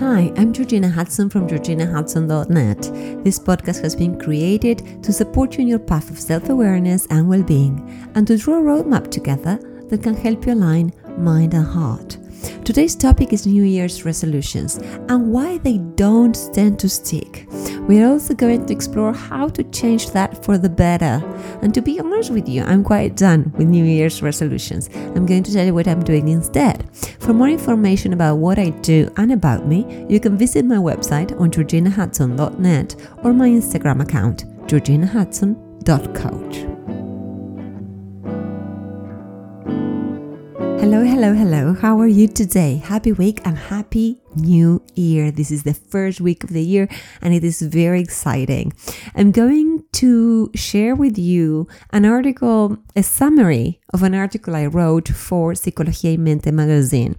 Hi, I'm Georgina Hudson from georginahudson.net. This podcast has been created to support you in your path of self awareness and well being, and to draw a roadmap together that can help you align mind and heart. Today's topic is New Year's resolutions and why they don't tend to stick. We're also going to explore how to change that for the better. And to be honest with you, I'm quite done with New Year's resolutions. I'm going to tell you what I'm doing instead. For more information about what I do and about me, you can visit my website on georginahudson.net or my Instagram account, georginahudson.coach. Hello, hello, hello. How are you today? Happy week and happy new year. This is the first week of the year and it is very exciting. I'm going to share with you an article, a summary of an article I wrote for Psicología y Mente magazine.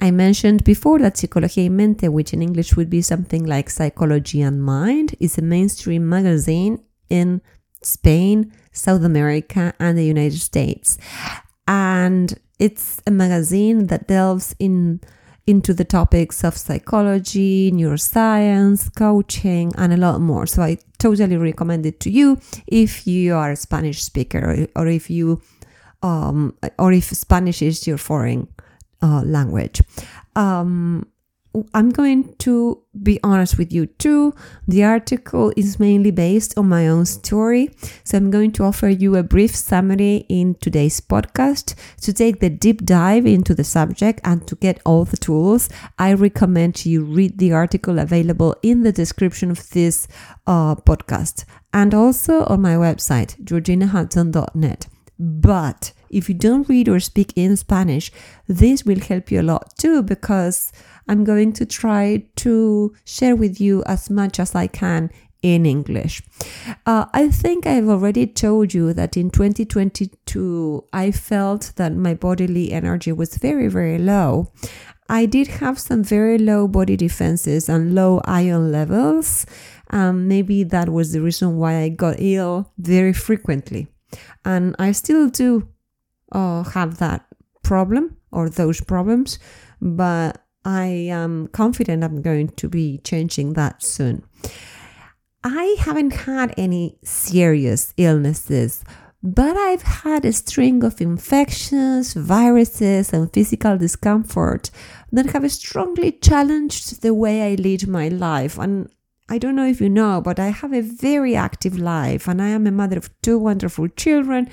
I mentioned before that Psicología y Mente, which in English would be something like Psychology and Mind, is a mainstream magazine in Spain, South America, and the United States. And it's a magazine that delves in into the topics of psychology, neuroscience, coaching, and a lot more. So I totally recommend it to you if you are a Spanish speaker or, if you um, or if Spanish is your foreign uh, language. Um, I'm going to be honest with you too. The article is mainly based on my own story. So I'm going to offer you a brief summary in today's podcast. To take the deep dive into the subject and to get all the tools, I recommend you read the article available in the description of this uh, podcast and also on my website, georginahudson.net. But if you don't read or speak in Spanish, this will help you a lot too because I'm going to try to share with you as much as I can in English. Uh, I think I've already told you that in 2022 I felt that my bodily energy was very, very low. I did have some very low body defenses and low iron levels. Um, maybe that was the reason why I got ill very frequently. And I still do uh, have that problem or those problems, but I am confident I'm going to be changing that soon. I haven't had any serious illnesses, but I've had a string of infections, viruses, and physical discomfort that have strongly challenged the way I lead my life. And I don't know if you know, but I have a very active life, and I am a mother of two wonderful children,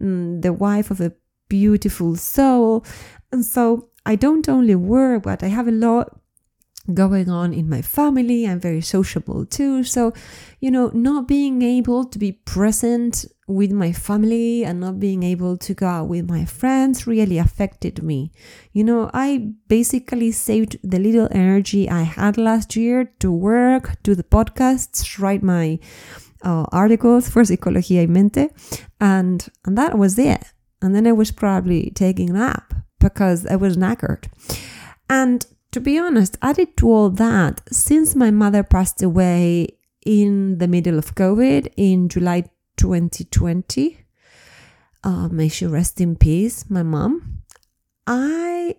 mm, the wife of a beautiful soul. And so I don't only work, but I have a lot going on in my family. I'm very sociable too. So, you know, not being able to be present with my family and not being able to go out with my friends really affected me. You know, I basically saved the little energy I had last year to work, do the podcasts, write my uh, articles for Psicología y Mente, and, and that was it. And then I was probably taking a nap because I was knackered. And to be honest, added to all that, since my mother passed away in the middle of COVID in July 2020, uh, may she rest in peace, my mom, I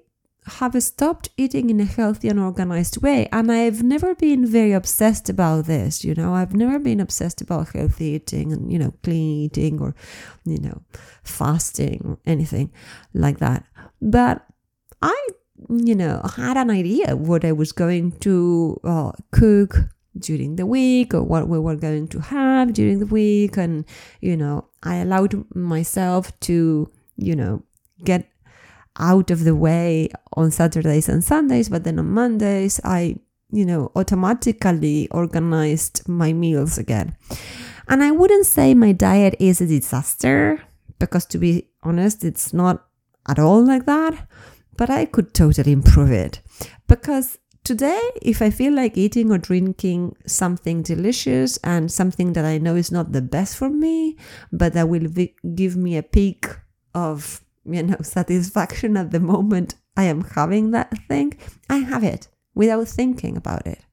have stopped eating in a healthy and organized way. And I've never been very obsessed about this, you know, I've never been obsessed about healthy eating and, you know, clean eating or, you know, fasting or anything like that. But I, you know, had an idea what I was going to uh, cook during the week or what we were going to have during the week. And, you know, I allowed myself to, you know, get out of the way on Saturdays and Sundays, but then on Mondays, I, you know, automatically organized my meals again. And I wouldn't say my diet is a disaster because to be honest, it's not at all like that, but I could totally improve it. Because today, if I feel like eating or drinking something delicious and something that I know is not the best for me, but that will give me a peak of, you know, satisfaction at the moment I am having that thing, I have it without thinking about it.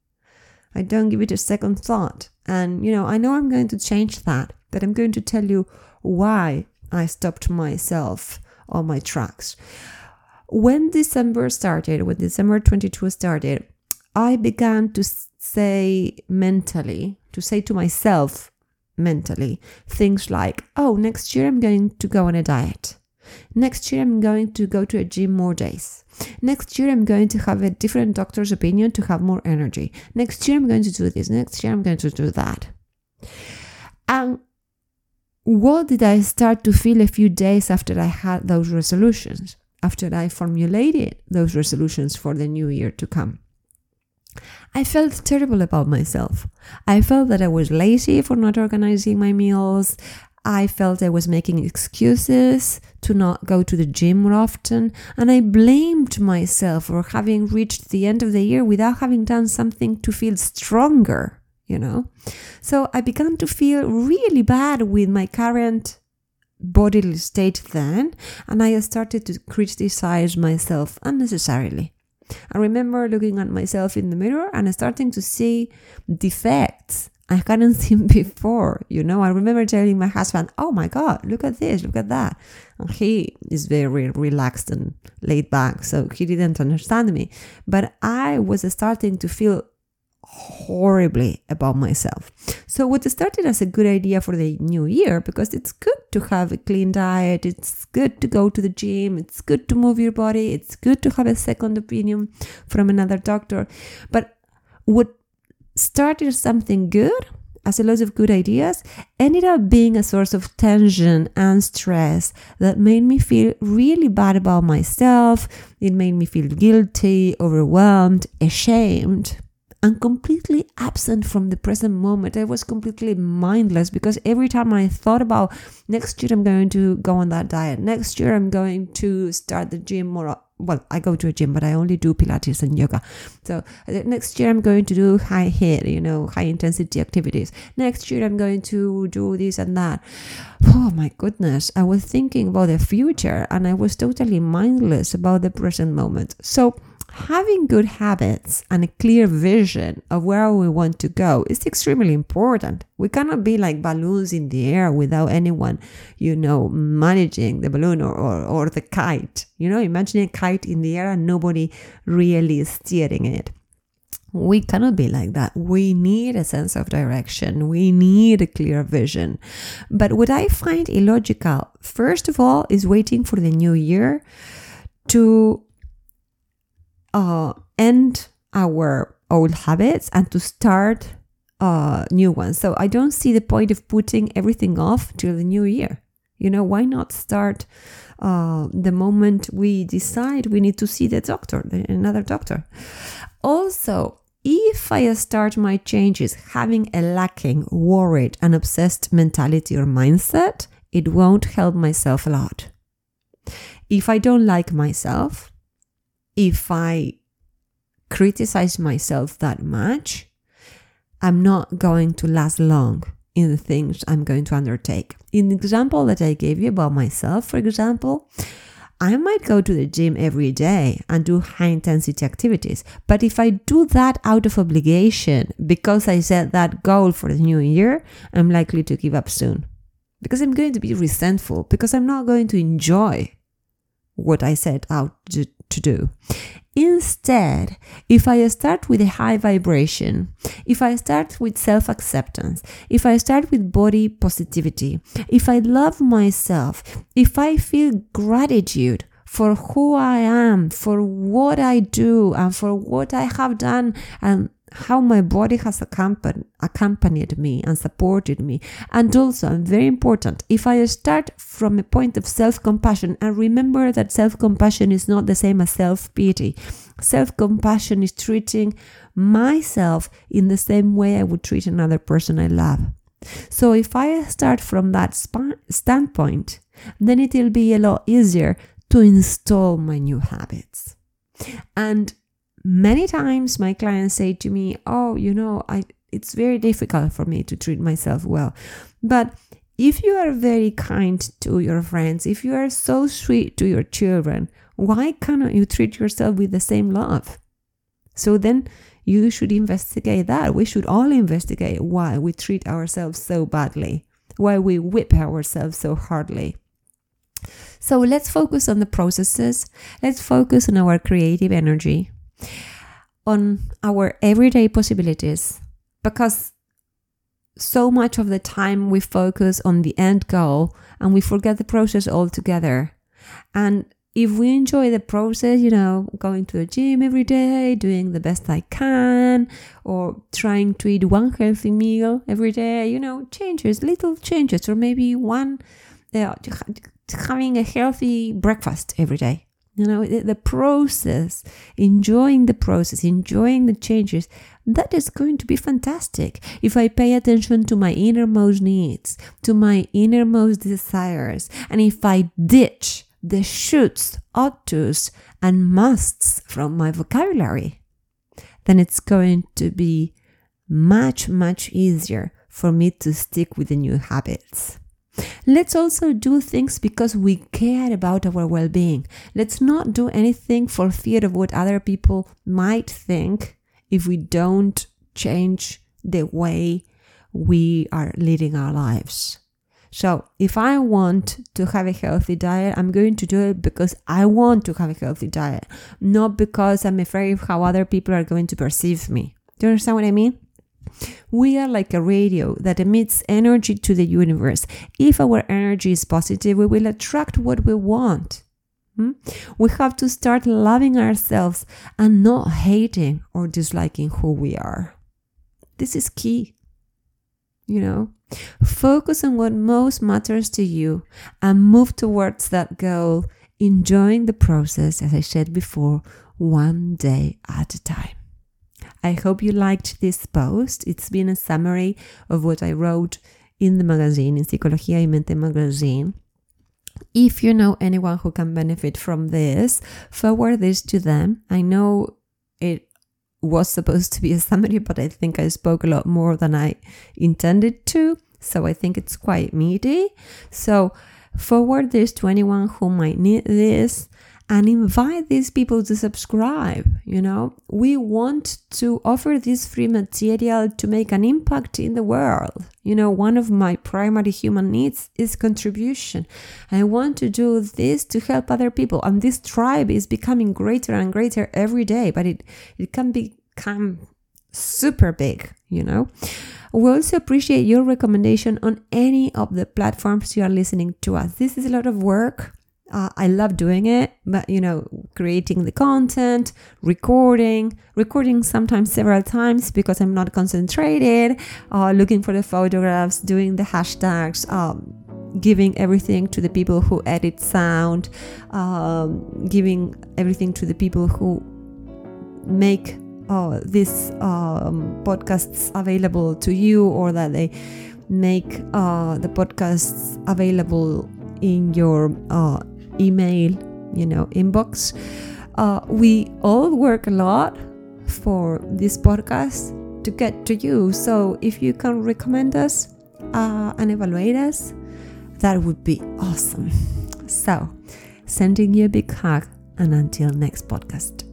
I don't give it a second thought. And, you know, I know I'm going to change that, but I'm going to tell you why I stopped myself on my tracks. When December started, when December 22 started, I began to say mentally, to say to myself mentally, things like, oh, next year I'm going to go on a diet. Next year I'm going to go to a gym more days. Next year I'm going to have a different doctor's opinion to have more energy. Next year I'm going to do this. Next year I'm going to do that. And what did I start to feel a few days after I had those resolutions? After I formulated those resolutions for the new year to come? I felt terrible about myself. I felt that I was lazy for not organizing my meals. I felt I was making excuses to not go to the gym more often, and I blamed myself for having reached the end of the year without having done something to feel stronger, you know? So I began to feel really bad with my current bodily state then, and I started to criticize myself unnecessarily. I remember looking at myself in the mirror and starting to see defects I hadn't seen before. You know, I remember telling my husband, Oh my God, look at this, look at that. And he is very relaxed and laid back, so he didn't understand me. But I was starting to feel horribly about myself. So what started as a good idea for the new year because it's good to have a clean diet, it's good to go to the gym, it's good to move your body, it's good to have a second opinion from another doctor. But what started as something good as a lot of good ideas ended up being a source of tension and stress that made me feel really bad about myself. It made me feel guilty, overwhelmed, ashamed and completely absent from the present moment. I was completely mindless because every time I thought about next year I'm going to go on that diet, next year I'm going to start the gym more. Well, I go to a gym, but I only do Pilates and yoga. So uh, next year I'm going to do high HIIT, you know, high intensity activities. Next year I'm going to do this and that. Oh my goodness. I was thinking about the future and I was totally mindless about the present moment. So having good habits and a clear vision of where we want to go is extremely important. We cannot be like balloons in the air without anyone, you know, managing the balloon or, or, or the kite. You know, imagine a kite in the air and nobody really steering it. We cannot be like that. We need a sense of direction. We need a clear vision. But what I find illogical, first of all, is waiting for the new year to uh, end our old habits and to start uh, new ones. So I don't see the point of putting everything off till the new year. You know, why not start uh, the moment we decide we need to see the doctor, another doctor? Also, if I start my changes having a lacking, worried, and obsessed mentality or mindset, it won't help myself a lot. If I don't like myself, if I criticize myself that much, I'm not going to last long in the things I'm going to undertake. In the example that I gave you about myself, for example, I might go to the gym every day and do high intensity activities. But if I do that out of obligation because I set that goal for the new year, I'm likely to give up soon. Because I'm going to be resentful, because I'm not going to enjoy what I set out to, to do. Instead, if I start with a high vibration, if I start with self acceptance, if I start with body positivity, if I love myself, if I feel gratitude for who I am, for what I do, and for what I have done, and how my body has accompanied, accompanied me and supported me. And also, and very important, if I start from a point of self compassion and remember that self compassion is not the same as self pity, self compassion is treating myself in the same way I would treat another person I love. So if I start from that sp- standpoint, then it will be a lot easier to install my new habits. And many times my clients say to me, "Oh, you know, I it's very difficult for me to treat myself well." But if you are very kind to your friends, if you are so sweet to your children, why cannot you treat yourself with the same love? So then you should investigate that. We should all investigate why we treat ourselves so badly, why we whip ourselves so hardly. So let's focus on the processes. Let's focus on our creative energy. On our everyday possibilities because so much of the time we focus on the end goal and we forget the process altogether. And if we enjoy the process, you know, going to the gym every day, doing the best I can, or trying to eat one healthy meal every day, you know, changes, little changes, or maybe one, uh, having a healthy breakfast every day. You know, the process, enjoying the process, enjoying the changes, that is going to be fantastic. If I pay attention to my innermost needs, to my innermost desires, and if I ditch the shoulds, oughts, and musts from my vocabulary, then it's going to be much, much easier for me to stick with the new habits. Let's also do things because we care about our well being. Let's not do anything for fear of what other people might think if we don't change the way we are leading our lives. So, if I want to have a healthy diet, I'm going to do it because I want to have a healthy diet, not because I'm afraid of how other people are going to perceive me. Do you understand what I mean? We are like a radio that emits energy to the universe. If our energy is positive, we will attract what we want. Hmm? We have to start loving ourselves and not hating or disliking who we are. This is key. You know, focus on what most matters to you and move towards that goal, enjoying the process, as I said before, one day at a time. I hope you liked this post. It's been a summary of what I wrote in the magazine, in Psicología y Mente magazine. If you know anyone who can benefit from this, forward this to them. I know it was supposed to be a summary, but I think I spoke a lot more than I intended to. So I think it's quite meaty. So forward this to anyone who might need this and invite these people to subscribe. You know, we want to offer this free material to make an impact in the world. You know, one of my primary human needs is contribution. I want to do this to help other people, and this tribe is becoming greater and greater every day, but it, it can become super big, you know. We also appreciate your recommendation on any of the platforms you are listening to us. This is a lot of work uh, I love doing it, but you know, creating the content, recording, recording sometimes several times because I'm not concentrated, uh, looking for the photographs, doing the hashtags, um, giving everything to the people who edit sound, um, giving everything to the people who make uh, these um, podcasts available to you or that they make uh, the podcasts available in your uh, email, you know, inbox. Uh, we all work a lot for this podcast to get to you. So if you can recommend us uh, and evaluate us, that would be awesome. So, sending you a big hug, and until next podcast.